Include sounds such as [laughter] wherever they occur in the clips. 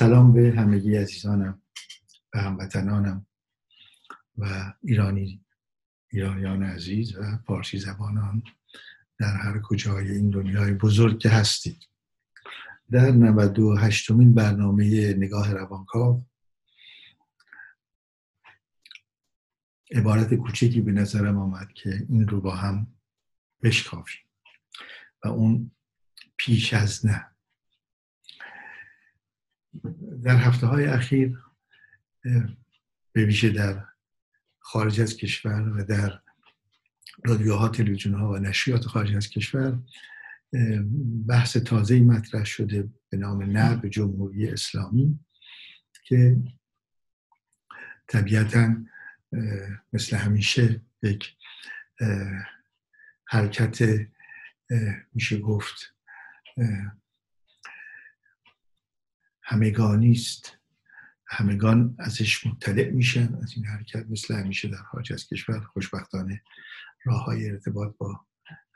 سلام به همگی عزیزانم و هموطنانم و ایرانی ایرانیان عزیز و فارسی زبانان در هر کجای این دنیای بزرگ که هستید. در 98 مین برنامه نگاه روانکاو عبارت کوچکی به نظرم آمد که این رو با هم بشکافیم و اون پیش از نه. در هفته های اخیر به ویژه در خارج از کشور و در رادیوها تلویزیون ها و نشریات خارج از کشور بحث تازه مطرح شده به نام نه جمهوری اسلامی که طبیعتا مثل همیشه یک حرکت میشه گفت همگانی است. همگان ازش مطلع میشن از این حرکت مثل همیشه در خارج از کشور. خوشبختانه راه های ارتباط با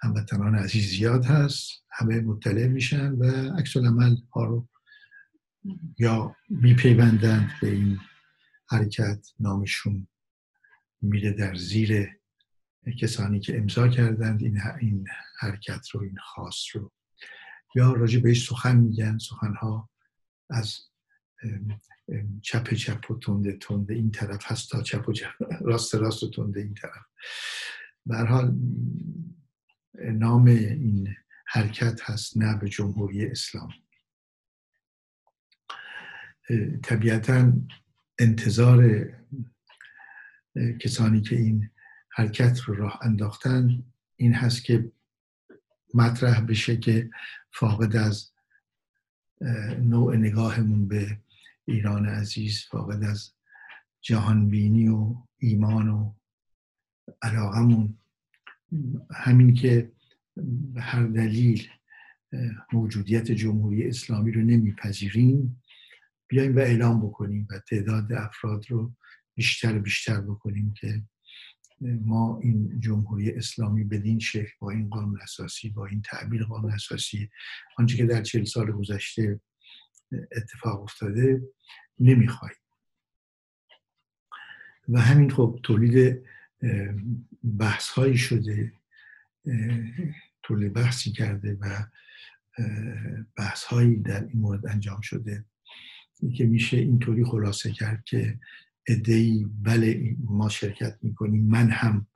هموطنان عزیز زیاد هست. همه مطلع میشن و عکس عمل ها رو یا میپیوندند به این حرکت. نامشون میره در زیر کسانی که امضا کردند. این, این حرکت رو این خاص رو. یا راجع بهش سخن میگن. سخنها از چپ چپ و تنده تنده این طرف هست تا چپ و چپ. [laughs] راست راست و تنده این طرف. حال نام این حرکت هست نه به جمهوری اسلام. طبیعتا انتظار کسانی که این حرکت رو راه انداختن این هست که مطرح بشه که فاقد از نوع نگاهمون به ایران عزیز فاقد از جهانبینی و ایمان و علاقمون. همین که هر دلیل موجودیت جمهوری اسلامی رو نمیپذیریم بیایم و اعلام بکنیم و تعداد افراد رو بیشتر بیشتر بکنیم که ما این جمهوری اسلامی بدین شکل با این قانون اساسی با این تعبیر قانون اساسی آنچه که در چهل سال گذشته اتفاق افتاده نمی‌خواهیم. و همین خب تولید بحث هایی شده تولید بحثی کرده و بحث هایی در این مورد انجام شده. که میشه اینطوری خلاصه کرد که ادهی بله ما شرکت می‌کنیم. من هم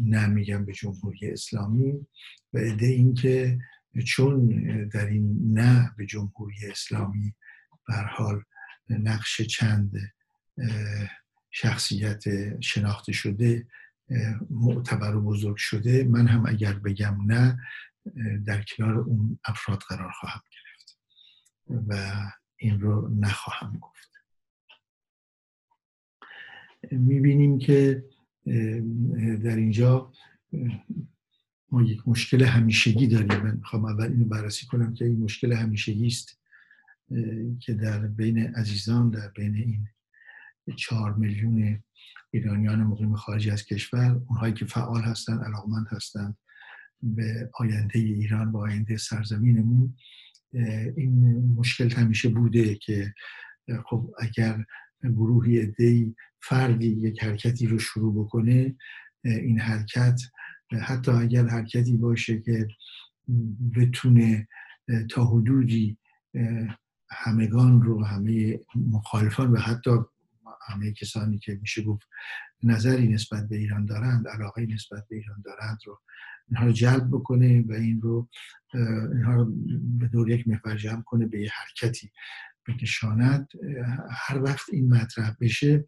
نمیگم به جمهوری اسلامی و عده این که چون در این نه به جمهوری اسلامی حال نقش چند شخصیت شناخته شده معتبر و بزرگ شده من هم اگر بگم نه در کنار اون افراد قرار خواهم گرفت و این رو نخواهم گفت. می‌بینیم که در اینجا ما یک مشکل همیشگی داریم. من می‌خوام اول اینو بررسی کنم که این مشکل همیشگی است که در بین عزیزان در بین این چهار میلیون ایرانیان مقیم خارج از کشور اونهایی که فعال هستند علاقمند هستند به آینده ایران و آینده سرزمینمون این مشکل همیشه بوده که خب اگر گروهی ادهی فردی یک حرکتی رو شروع بکنه این حرکت. حتی اگر حرکتی باشه که بتونه تا حدودی همگان رو همه مخالفان و حتی همه کسانی که میشه گفت نظری نسبت به ایران دارند علاقه نسبت به ایران دارند رو اینها رو جلب بکنه و این رو اینها رو به دور یک محور جمع کنه به یه حرکتی بکشاند. هر وقت این مطرح بشه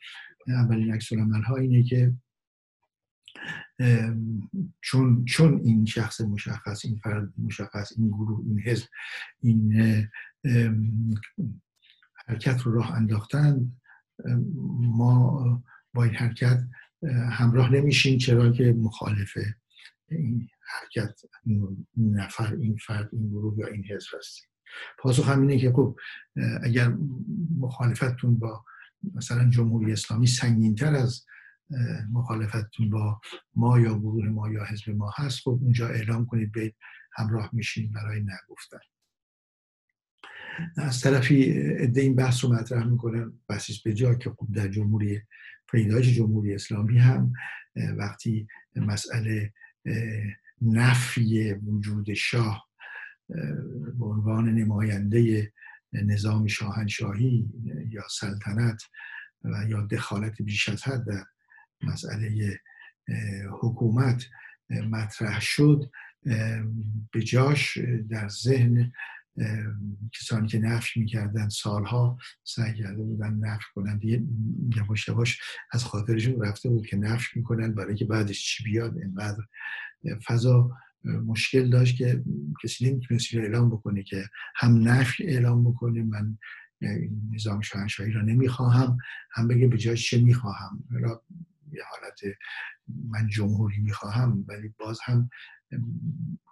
اولین عکس ها اینه که چون چون این شخص مشخص این فرد مشخص این گروه این حزب این حرکت رو راه انداختن ما با این حرکت همراه نمیشیم چرا که مخالف این حرکت این نفر این فرد این گروه یا این حزب هستیم. پاسخ همینه که خب اگر مخالفتتون با مثلا جمهوری اسلامی سنگینتر از مخالفتتون با ما یا گروه ما یا حزب ما هست خب اونجا اعلام کنید به همراه میشین برای نگفتن. از طرفی عده این بحث رو مطرح می‌کنن بحثیست به جا که خب در جمهوری پیدایش جمهوری اسلامی هم وقتی مسئله نفی وجود شاه به عنوان نماینده نظام شاهنشاهی یا سلطنت و یا دخالت بیش از حد در مسئله حکومت مطرح شد به جاش در ذهن کسانی که نفش می‌کردن سالها سعی کرده بودن نفش کنن دیگه یواش یواش از خاطرشون رفته بود که نفش می‌کنن برای که بعدش چی بیاد؟ اینقدر فضا مشکل داشت که کسی نمی‌تونست اعلام بکنه که هم نفی اعلام بکنه من نظام شاهنشاهی را نمی‌خواهم هم بگه به جای چه می‌خواهم. یه حالت من جمهوری می‌خواهم ولی باز هم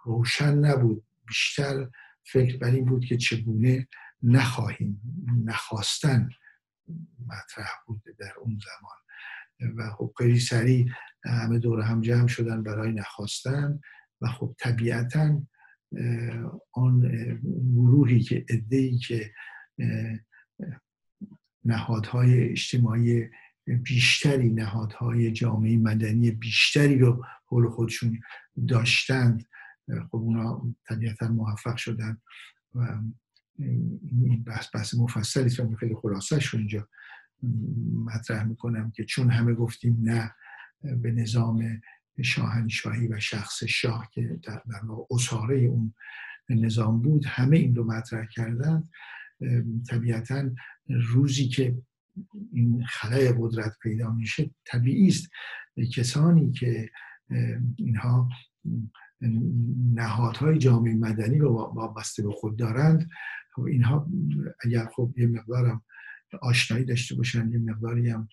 روشن نبود. بیشتر فکر بر این بود که چگونه نخواهیم نخواستن مطرح بود در اون زمان. و خب خیلی سریع همه دور هم جمع شدن برای نخواستن. و خب طبیعتا آن گروهی که ادهی که نهادهای اجتماعی بیشتری نهادهای جامعه مدنی بیشتری رو حول خودشون داشتند خب اونا طبیعتا موفق شدن و این بحث بحث مفصلی است و خیلی خلاصش رو اینجا مطرح می‌کنم که چون همه گفتیم نه به نظام شاهنشاهی و شخص شاه که در اصاره اون نظام بود همه این رو مطرح کردن طبیعتا روزی که این خلای قدرت پیدا میشه طبیعی است. کسانی که اینها نهادهای جامعه مدنی رو وابسته به خود دارند خب اینها اگر خب یه مقدارم آشنایی داشته باشن یه مقداری هم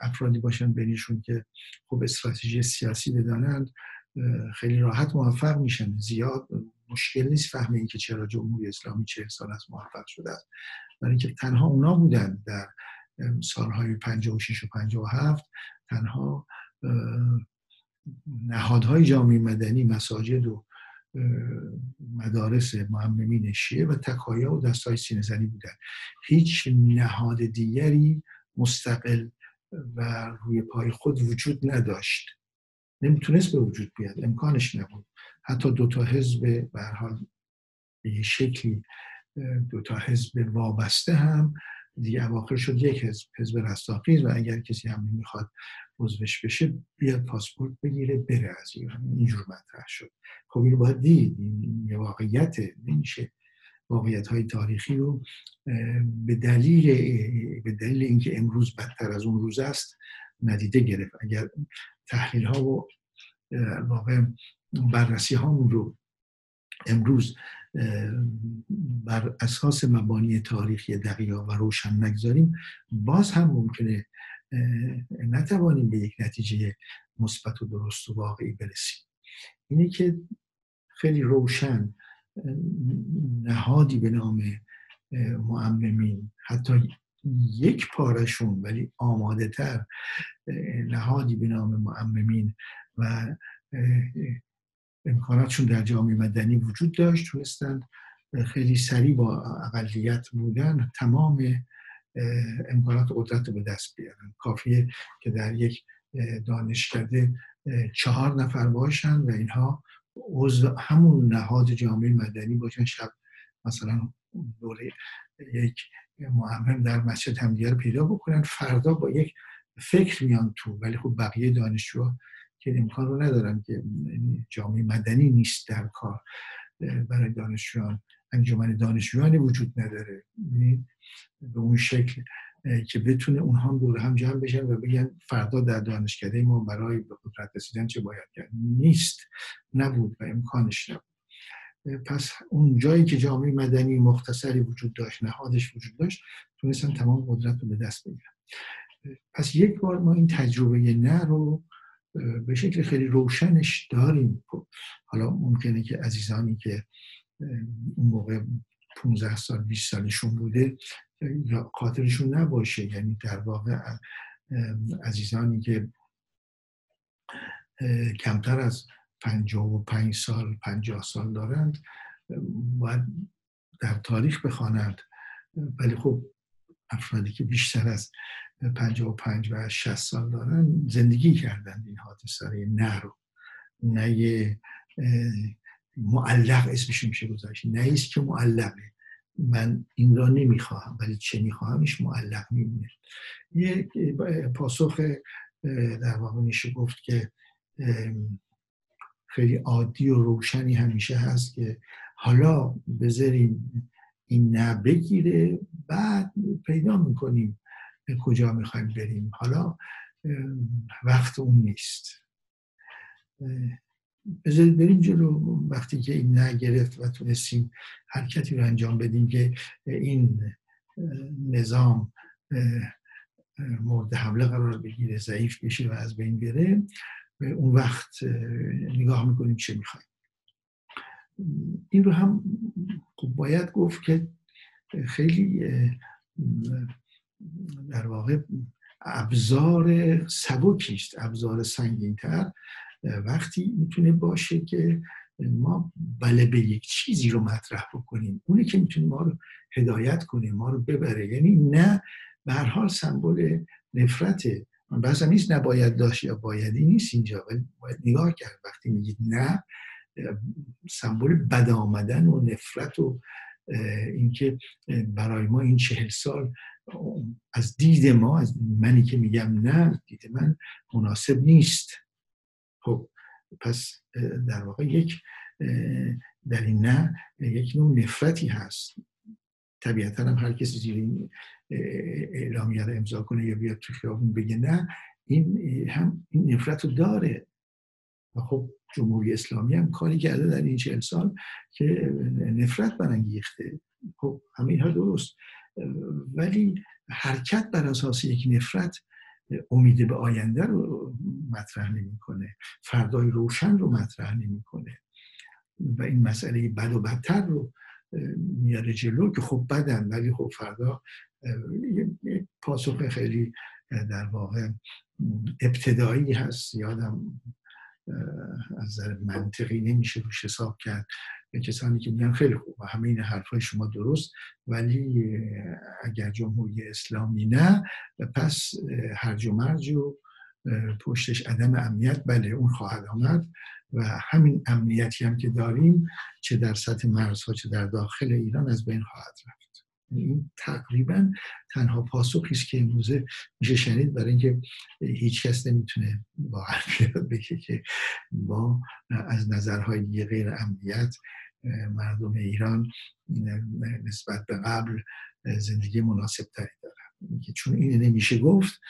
افرادی باشن بینشون که خب استراتژی سیاسی بدانند خیلی راحت موفق میشن. زیاد مشکل نیست فهم این که چرا جمهوری اسلامی چه سال از موفق شده است. برای اینکه تنها اونا بودن در سالهای 56 و 57 تنها نهادهای جامعه مدنی مساجد و مدارس معممین شیعه و تکایا و دستای سینه زنی بودن. هیچ نهاد دیگری مستقل و روی پای خود وجود نداشت. نمی‌تونست به وجود بیاد امکانش نبود. حتی دو تا حزب به حال به یه شکلی دو تا حزب وابسته هم دیگه اواخر شد یک حزب حزب رستاخیز و اگر کسی هم نمی‌خواد عضوش بشه بیاد پاسپورت بگیره بره از ایران. اینجور مطرح شد. خب این باید دید. این یه واقعیت نمیشه واقعیت های تاریخی رو به دلیل به دلیل اینکه امروز بدتر از اون روز است ندیده گرفت. اگر تحلیل ها و واقع بررسی هامون رو امروز بر اساس مبانی تاریخی دقیق و روشن نگذاریم باز هم ممکنه نتوانیم به یک نتیجه مثبت و درست و واقعی برسیم. اینه که خیلی روشن نهادی به نام معممین حتی یک پارشون ولی آماده تر نهادی به نام معممین و امکاناتشون در جامعه مدنی وجود داشت تونستند خیلی سریع با اقلیت بودن تمام امکانات قدرت رو به دست بیارن. کافیه که در یک دانشکده چهار نفر باشن و اینها عضو همون نهاد جامعه مدنی باشن. شب مثلا دوره یک معمم در مسجد همدیگه رو پیدا بکنن. فردا با یک فکر میان تو ولی خب بقیه دانشجو که امکان رو ندارن که یعنی جامعه مدنی نیست در کار. برای دانشجویان انجمن دانشجویانی وجود نداره. یعنی به اون شکل که بتونه اونها هم دور هم جمع بشن و بگن فردا در دانشکده ما برای به قدرت رسیدن چه باید کرد. نیست. نبود و امکانش نبود. پس اون جایی که جامعه مدنی مختصری وجود داشت نهادش وجود داشت تونستن تمام قدرت رو به دست بگیرن. پس یک بار ما این تجربه نه رو به شکل خیلی روشنش داریم. خب، حالا ممکنه که عزیزانی که اون موقع 15 سال 20 سالشون بوده یا خاطرشون نباشه. یعنی در واقع عزیزانی که کمتر از 55 سال 50 سال دارند باید در تاریخ بخوانند. ولی خب افرادی که بیشتر از 55 و 60 سال دارن زندگی کردن این حادثه نه رو. نه معلق اسمش میشه گذاشت. نه ایست که معلقه. من این را نمی‌خواهم ولی چه میخواهمش معلق میمونه. یک پاسخ در واقع میشه گفت که خیلی عادی و روشنی همیشه هست که حالا بذاریم این نه بگیره بعد پیدا می‌کنیم کجا می‌خوایم بریم. حالا وقت اون نیست. بذارید بریم جلو. وقتی که این نگرفت و تونستیم حرکتی رو انجام بدیم که این نظام مورد حمله قرار بگیره ضعیف بشه و از بین بره اون وقت نگاه می‌کنیم چه می‌خوایم. این رو هم خب باید گفت که خیلی در واقع ابزار سبکیست ابزار سنگینتر. وقتی می‌تونه باشه که ما بله به یک چیزی رو مطرح بکنیم اونی که می‌تونه ما رو هدایت کنه ما رو ببره. یعنی نه به هر حال سمبل من بحثم نیست نباید داشت یا بایدی نیست اینجا باید نگاه کرد. وقتی میگید نه سمبل بد آمدن و نفرت و اینکه برای ما این چهل سال از دید ما از منی که میگم نه دید من مناسب نیست. خب پس در واقع یک در این نه یک نوع نفرتی هست. طبیعتا هم هر کسی زیر این اعلامیه رو امضا کنه یا بیاد تو خیابون بگه نه این هم این نفرت رو داره. و خب جمهوری اسلامی هم کاری کرده در این چهل سال که نفرت برانگیخته. خب همه اینها درست. ولی حرکت بر اساس یک نفرت امید به آینده رو مطرح نمی‌کنه. فردای روشن رو مطرح نمی‌کنه. و این مسئله بد و بدتر رو میاره جلو که خب بدن ولی خب فردا پاسخ خیلی در واقع ابتدایی هست. یادم از نظر منطقی نمیشه روش حساب کرد. کسانی که میگن خیلی خوب و همه این حرفای شما درست ولی اگر جمهوری اسلامی نه پس هرج و مرج و پشتش عدم امنیت بله اون خواهد آمد و همین امنیتی هم که داریم چه در سطح مرزها چه در داخل ایران از بین خواهد رفت. این تقریبا تنها پاسخی است که امروزه میشه شنید برای اینکه هیچ کس نمی‌تونه واقعا بگه که با از نظرهای غیر امنیت مردم ایران نسبت به قبل زندگی مناسب تری دارن چون این نمیشه گفت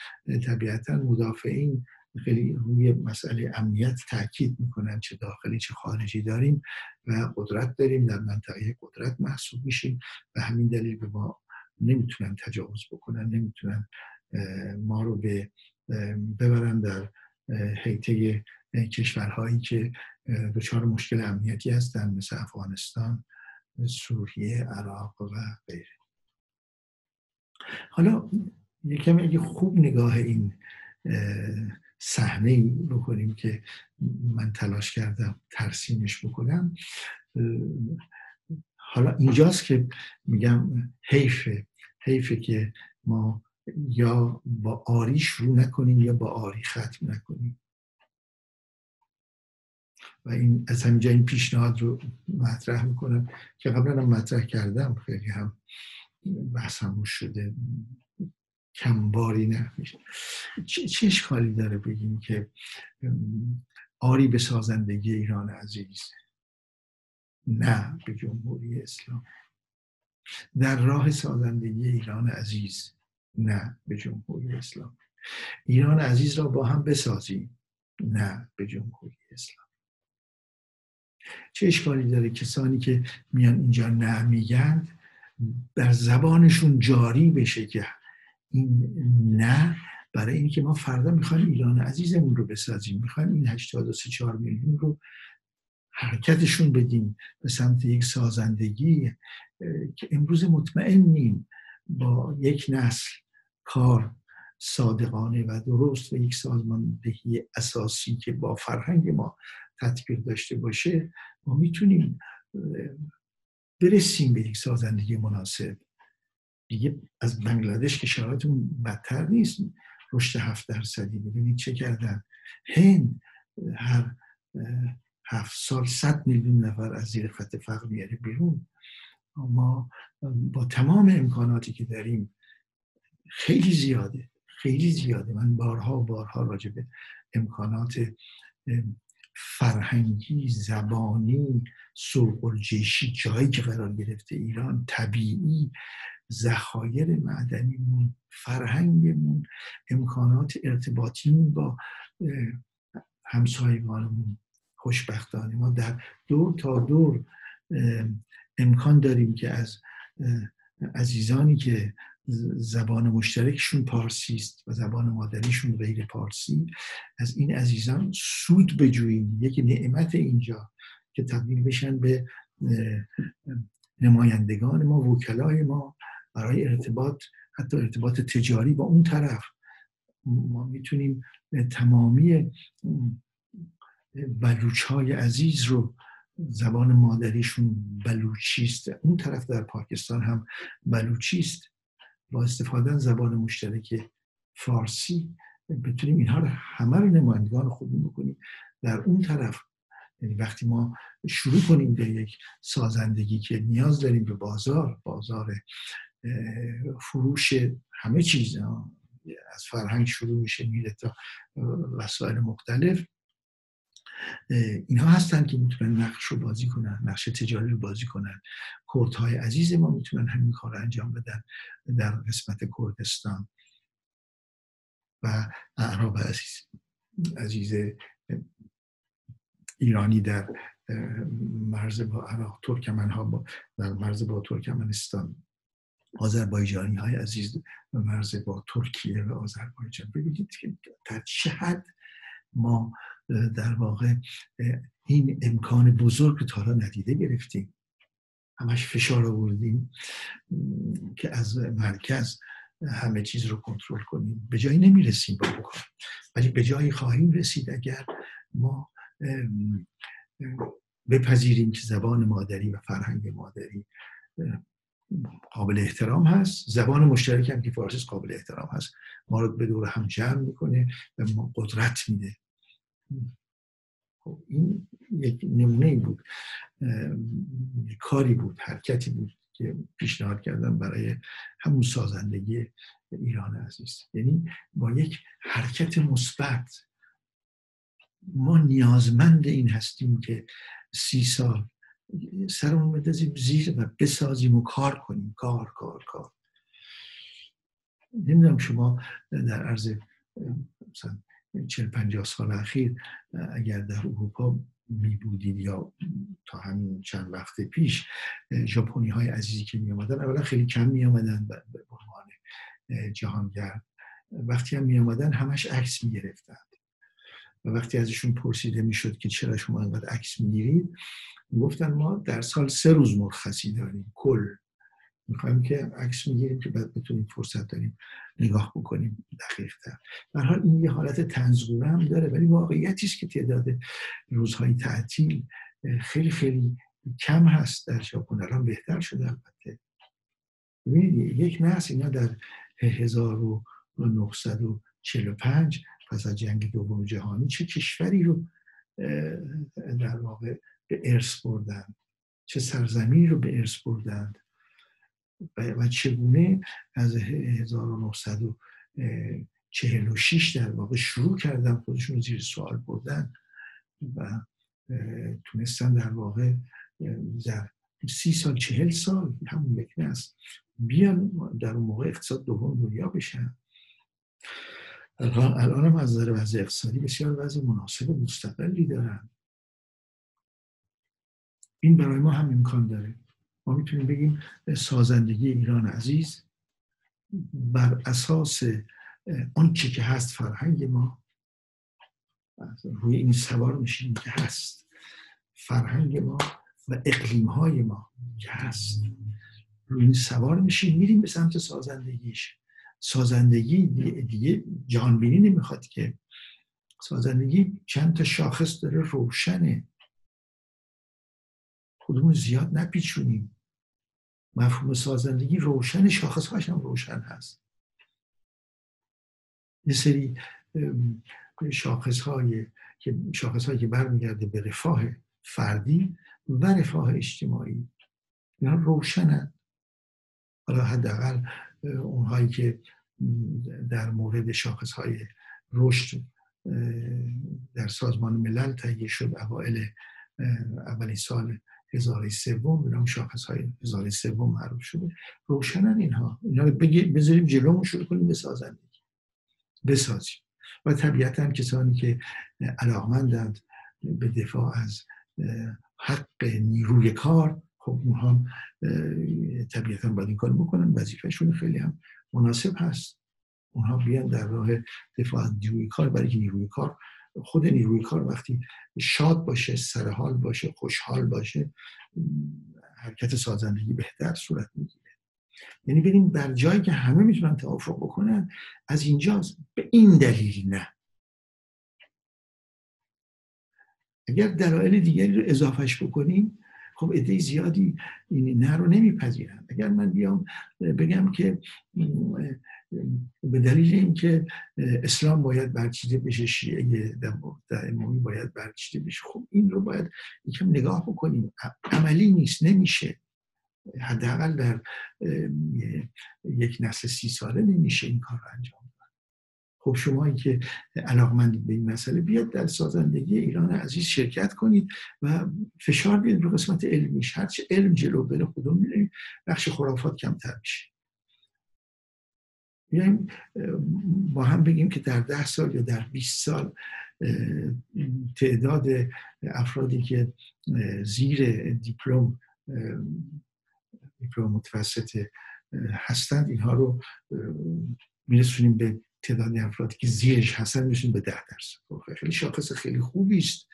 طبیعتا مدافعین خیلی روی مسئله امنیت تاکید می‌کنن چه داخلی چه خارجی داریم و قدرت داریم. در منطقه قدرت محسوب میشیم و همین دلیل به ما نمی‌تونن تجاوز بکنن نمی‌تونن ما رو به ببرن در حیطه کشورهایی که دچار مشکل امنیتی هستن مثل افغانستان سوریه عراق و غیره. حالا یکم اگه خوب نگاه این صحنه ای بکنیم که من تلاش کردم ترسیمش بکنم. حالا اینجاست که میگم حیفه حیفه که ما یا با آری شروع نکنیم یا با آری ختم نکنیم. و این از همینجا این پیشنهاد رو مطرح می‌کنم که قبلا هم مطرح کردم خیلی هم بحث شده. کمباری نه چه, چه اشکالی داره بگیم که آری به سازندگی ایران عزیز. نه به جمهوری اسلام. در راه سازندگی ایران عزیز نه به جمهوری اسلام. ایران عزیز را با هم بسازیم نه به جمهوری اسلام. چه اشکالی داره کسانی که میان اینجا نه میگن در زبانشون جاری بشه که این نه برای اینکه ما فردا می‌خوایم ایران عزیزمون رو بسازیم. می‌خوایم این 83 4 میلیون رو حرکتشون بدیم به سمت یک سازندگی که امروز مطمئنیم با یک نسل کار صادقانه و درست و یک سازماندهی اساسی که با فرهنگ ما تطبیق داشته باشه ما می‌تونیم برسیم به یک سازندگی مناسب. دیگه از بنگلادش که شرایطمون بدتر نیست رشد هفت درصدی. ببینید چه کردن. هند هر هفت سال صد میلیون نفر از زیر خط فقر میاره بیرون. ما با تمام امکاناتی که داریم خیلی زیاده خیلی زیاده. من بارها و بارها راجع به امکانات فرهنگی زبانی سوق جایی که قرار گرفته ایران طبیعی ذخایر معدنیمون فرهنگمون امکانات ارتباطیمون با همسایگانمون خوشبختانه. ما در دور تا دور امکان داریم که از عزیزانی که زبان مشترکشون پارسی است و زبان مادریشون غیر پارسی از این عزیزان سود بجوییم. یک نعمت اینجا که تبدیل بشن به نمایندگان ما وکلای ما. برای ارتباط حتی ارتباط تجاری با اون طرف. ما می‌تونیم تمامی بلوچ های عزیز رو زبان مادریشون بلوچیست اون طرف در پاکستان هم بلوچیست با استفاده زبان مشترک فارسی بتونیم اینها رو همه رو نمایندگان خوب بکنیم. در اون طرف یعنی وقتی ما شروع کنیم به یک سازندگی که نیاز داریم به بازار بازار فروش همه چیز از فرهنگ شروع میشه میره تا وسایل مختلف. اینها هستن که می‌تونن نقش رو بازی کنن نقش تجاری رو بازی کنن. های عزیز ما می‌تونن همین کار رو انجام بدن در قسمت کردستان. و اعراب عزیز عزیز ایرانی در مرز با عراق ترکمن ها با در مرز با ترکمنستان. آذربایجانی های عزیز و مرز با ترکیه و آذربایجان. ببینید که در چه حد ما در واقع این امکان بزرگ تا ندیده گرفتیم. همش فشار آوردیم که از مرکز همه چیز رو کنترل کنیم. به جایی نمی‌رسیم با بکن ولی به جایی خواهیم رسید اگر ما بپذیریم که زبان مادری و فرهنگ مادری قابل احترام هست. زبان مشترک هم که فارسی قابل احترام هست. ما رو به دور هم جمع می‌کنه و ما قدرت میده. خب این یک نمونه بود. کاری بود حرکتی بود که پیشنهاد کردم برای همون سازندگی ایران عزیز. یعنی با یک حرکت مثبت ما نیازمند این هستیم که سی سال سرمون بندازیم زیر و بسازیم و کار کنیم. کار کار کار. نمی‌دونم شما در عرض مثلا چل پنجاه سال اخیر اگر در اروپا می بودید یا تا همین چند وقت پیش ژاپنی های عزیزی که می آمدن اولا خیلی کم می آمدن به عنوان جهانگرد. وقتی هم می آمدن همش عکس می گرفتن و وقتی ازشون پرسیده می شد که چرا شما انقدر عکس می گیرید گفتن ما در سال سه روز مرخصی داریم کل. می‌خوایم که عکس می‌گیریم که بعد بتونیم فرصت داریم نگاه بکنیم دقیق تر در حال این یه حالت تنزگوره هم داره ولی واقعیتی است که تعداد روزهای تعطیل خیلی خیلی کم هست در ژاپن. الان بهتر شده البته. ببینید یک نسل اینا در 1945 پس از جنگ دوم جهانی چه کشوری رو در واقع به ارث بردن چه سرزمینی رو به ارث بردن و چگونه از 1946 در واقع شروع کردن خودشون زیر سوال بردن و تونستن در واقع در سی سال چهل سال همون یک است بیان در اون موقع اقتصاد دوم دنیا بشن. الان هم از نظر وضع اقتصادی بسیار وضع مناسب و مستقلی دارن. این برای ما هم امکان داره. ما می‌تونیم بگیم سازندگی ایران عزیز بر اساس آنچه که هست فرهنگ ما روی این سوار میشیم که هست فرهنگ ما و اقلیم های ما که هست. روی این سوار میشیم میریم به سمت سازندگیش. سازندگی دیگه جانبینی نمی‌خواد که. سازندگی چند تا شاخص داره روشنه. خودمون زیاد نپیچونیم. مفهوم سازندگی روشن شاخصهاش هم روشن هست. یه سری شاخص های که شاخص هایی که برمیگرده به رفاه فردی و رفاه اجتماعی. اینا روشنن. حالا حداقل اونهایی که در مورد شاخص های رشد در سازمان ملل تهیه شد اوائل اولین سال هزاره سوم به شاخص های هزاره سوم معروف شده. روشنن اینها. اینا رو بذاریم جلومون شروع کنیم بسازندگی بسازیم. و طبیعتا کسانی که علاقمندند به دفاع از حق نیروی کار خب اونها طبیعتا باید این کار بکنن. وظیفهشون خیلی هم مناسب هست. اونها بیان در راه دفاع از نیروی کار برای که نیروی کار خود نیروی کار وقتی شاد باشه سرحال باشه خوشحال باشه حرکت سازندگی بهتر صورت می‌گیره. یعنی بریم بر جایی که همه می‌تونن توافق بکنن از اینجا به این دلیل نه. اگر دلایل دیگری رو اضافهش بکنیم خب عده زیادی این نه رو نمیپذیرن. اگر من بیام بگم که به دلیل اینکه اسلام باید برچیده بشه شیعه امامی باید برچیده بشه خب این رو باید یکم نگاه بکنیم. عملی نیست نمیشه. حداقل در یک نسل سی ساله نمیشه این کار رو انجام خب شما که علاقمندید به این مسئله بیاد در سازندگی ایران عزیز شرکت کنید و فشار بیاد رو قسمت علمیش هرچه علم جلو بره خودمون میریم بخش خرافات کمتر میشه. بیایم با هم بگیم که در ده سال یا در 20 سال تعداد افرادی که زیر دیپلم دیپلم متوسط هستند اینها رو میرسونیم به تعداد افرادی که زیرش هستن میرسونیم به ده درصد. خب، خیلی شاخص خیلی خوبی است.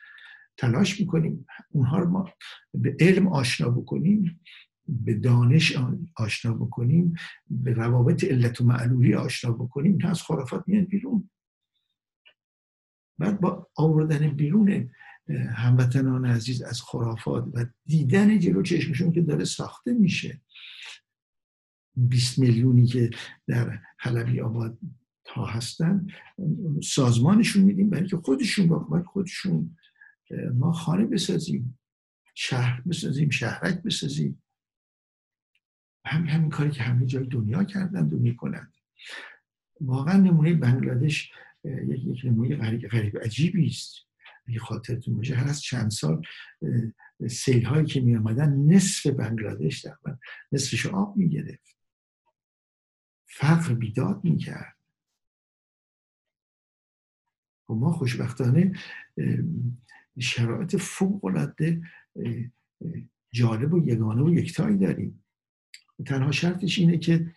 تلاش می‌کنیم اونها رو ما به علم آشنا بکنیم به دانش آشنا بکنیم به روابط علت و معلولی آشنا بکنیم. تا از خرافات میان بیرون. بعد با آوردن بیرون هموطنان عزیز از خرافات و دیدن جلو چشمشون که داره ساخته میشه. 20 میلیونی که در حلبی آباد تا هستن سازمانشون میدیم برای که خودشون با خودشون ما خانه بسازیم شهر بسازیم شهرک بسازیم. همین همین کاری که همه جای دنیا کردند و می‌کنند واقعا نمونه بنگلادش یک نمونه غریب, غریب عجیبی است. اگه خاطرتون باشه هر از چند سال سیل هایی که می آمدن نصف بنگلادش من نصفش آب می گرفت فقر بیداد می کرد و ما خوشبختانه شرایط فوق العاده جالب و یگانه و یکتایی داریم. تنها شرطش اینه که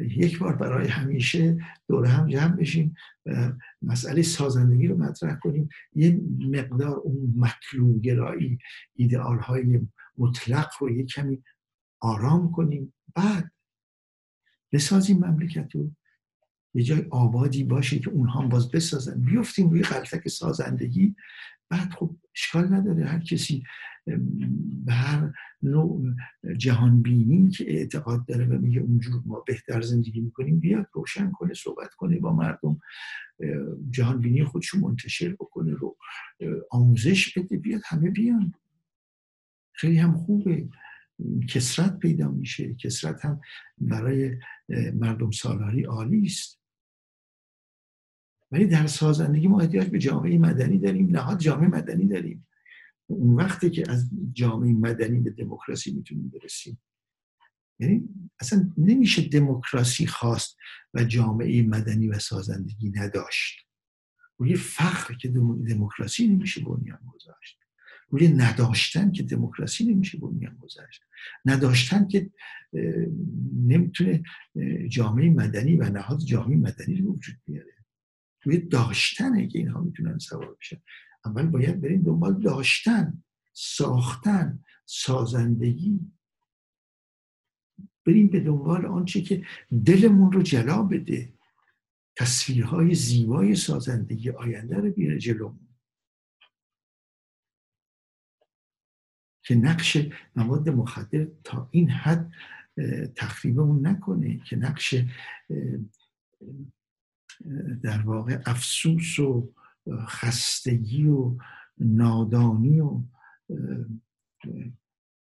یک بار برای همیشه دور هم جمع بشیم و مسئله سازندگی رو مطرح کنیم. یه مقدار اون مطلوب گرایی ایدئال های مطلق رو یه کمی آرام کنیم. بعد بسازیم مملکت رو. یه جای آبادی باشه که اونها هم باز بسازن. بیفتیم روی غلطک سازندگی. بعد خب اشکال نداره. هر کسی به هر نوع جهانبینی که اعتقاد داره و میگه اونجور ما بهتر زندگی می‌کنیم بیاد روشن کنه صحبت کنه با مردم. جهانبینی خودش منتشر بکنه رو آموزش بده. بیاد همه بیان. خیلی هم خوبه. کسرت پیدا میشه. کسرت هم برای مردم سالاری عالی است. ولی در سازندگی ما احتیاج به جامعه مدنی داریم نهاد جامعه مدنی داریم. اون وقتی که از جامعه مدنی به دموکراسی می‌تونیم برسیم. یعنی اصلا نمیشه دموکراسی خواست و جامعه مدنی و سازندگی نداشت. روی فخر که دموکراسی نمیشه بنیان گذاشت. روی نداشتن که دموکراسی نمیشه بنیان گذاشت. نداشتن که نمی‌تونه جامعه مدنی و نهاد جامعه مدنی رو وجود بیاره. روی داشتنه که اینها می‌تونن سوار بشن. اول باید بریم دنبال داشتن ساختن سازندگی. بریم به دنبال آنچه که دلمون رو جلا بده. تصویرهای زیبای سازندگی آینده رو بیاره جلومون. که نقش مواد مخدر تا این حد تخریبمون نکنه. که نقش در واقع افسوس و خستگی و نادانی و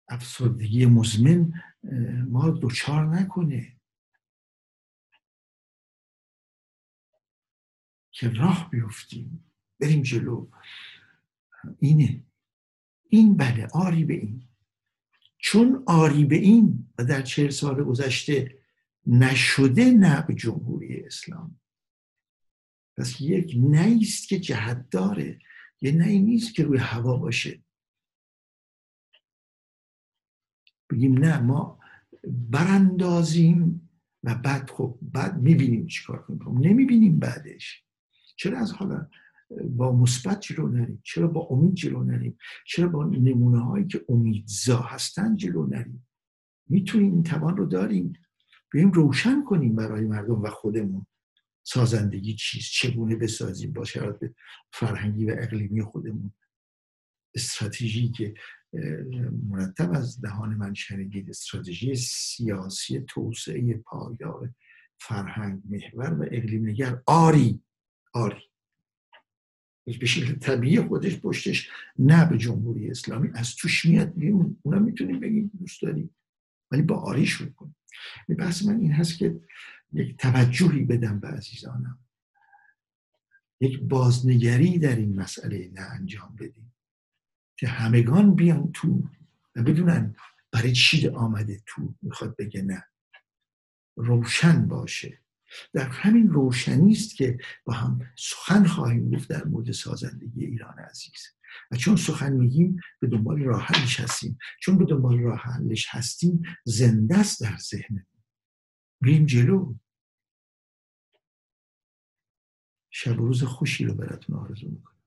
افسردگی مزمن ما دوچار نکنه. که راه بیفتیم بریم جلو. اینه. این بله آری به این. چون آری به این و در چهل سال گذشته نشده نه به جمهوری اسلام. پس یک نیست که جهت داره. یه نهی نیست که روی هوا باشه. بگیم نه ما براندازیم و بعد خب بعد می‌بینیم چیکار کنیم. خب نمی‌بینیم بعدش. چرا از حالا با مثبت جلو نریم؟ چرا با امید جلو نریم؟ چرا با نمونه هایی که امیدزا هستن جلو نریم؟ می‌تونیم این توان رو داریم. بیم روشن کنیم برای مردم و خودمون. سازندگی چیست؟ چگونه بسازیم؟ با شرایط فرهنگی و اقلیمی خودمون. استراتژی که مرتب از دهان من شنیدید استراتژی سیاسی توسعه پایدار فرهنگ محور و اقلیم نگر. آری آری. به شکل طبیعی خودش پشتش نه به جمهوری اسلامی. از توش میاد اونم می‌تونیم بگیم دوست داریم. ولی با آری شروع کنیم. بحث من این هست که یک توجهی بدم به عزیزانم. یک بازنگری در این مسئله نه انجام بدیم. که همگان بیان تو و بدونن برای چی آمده تو می‌خواد بگه نه. روشن باشه. در همین روشنی است که با هم سخن خواهیم گفت در مورد سازندگی ایران عزیز. و چون سخن میگیم به دنبال راه حلش هستیم چون به دنبال راه حلش هستیم زنده است در ذهن بریم جلو. شب روز خوشی رو براتون آرزو می‌کنم.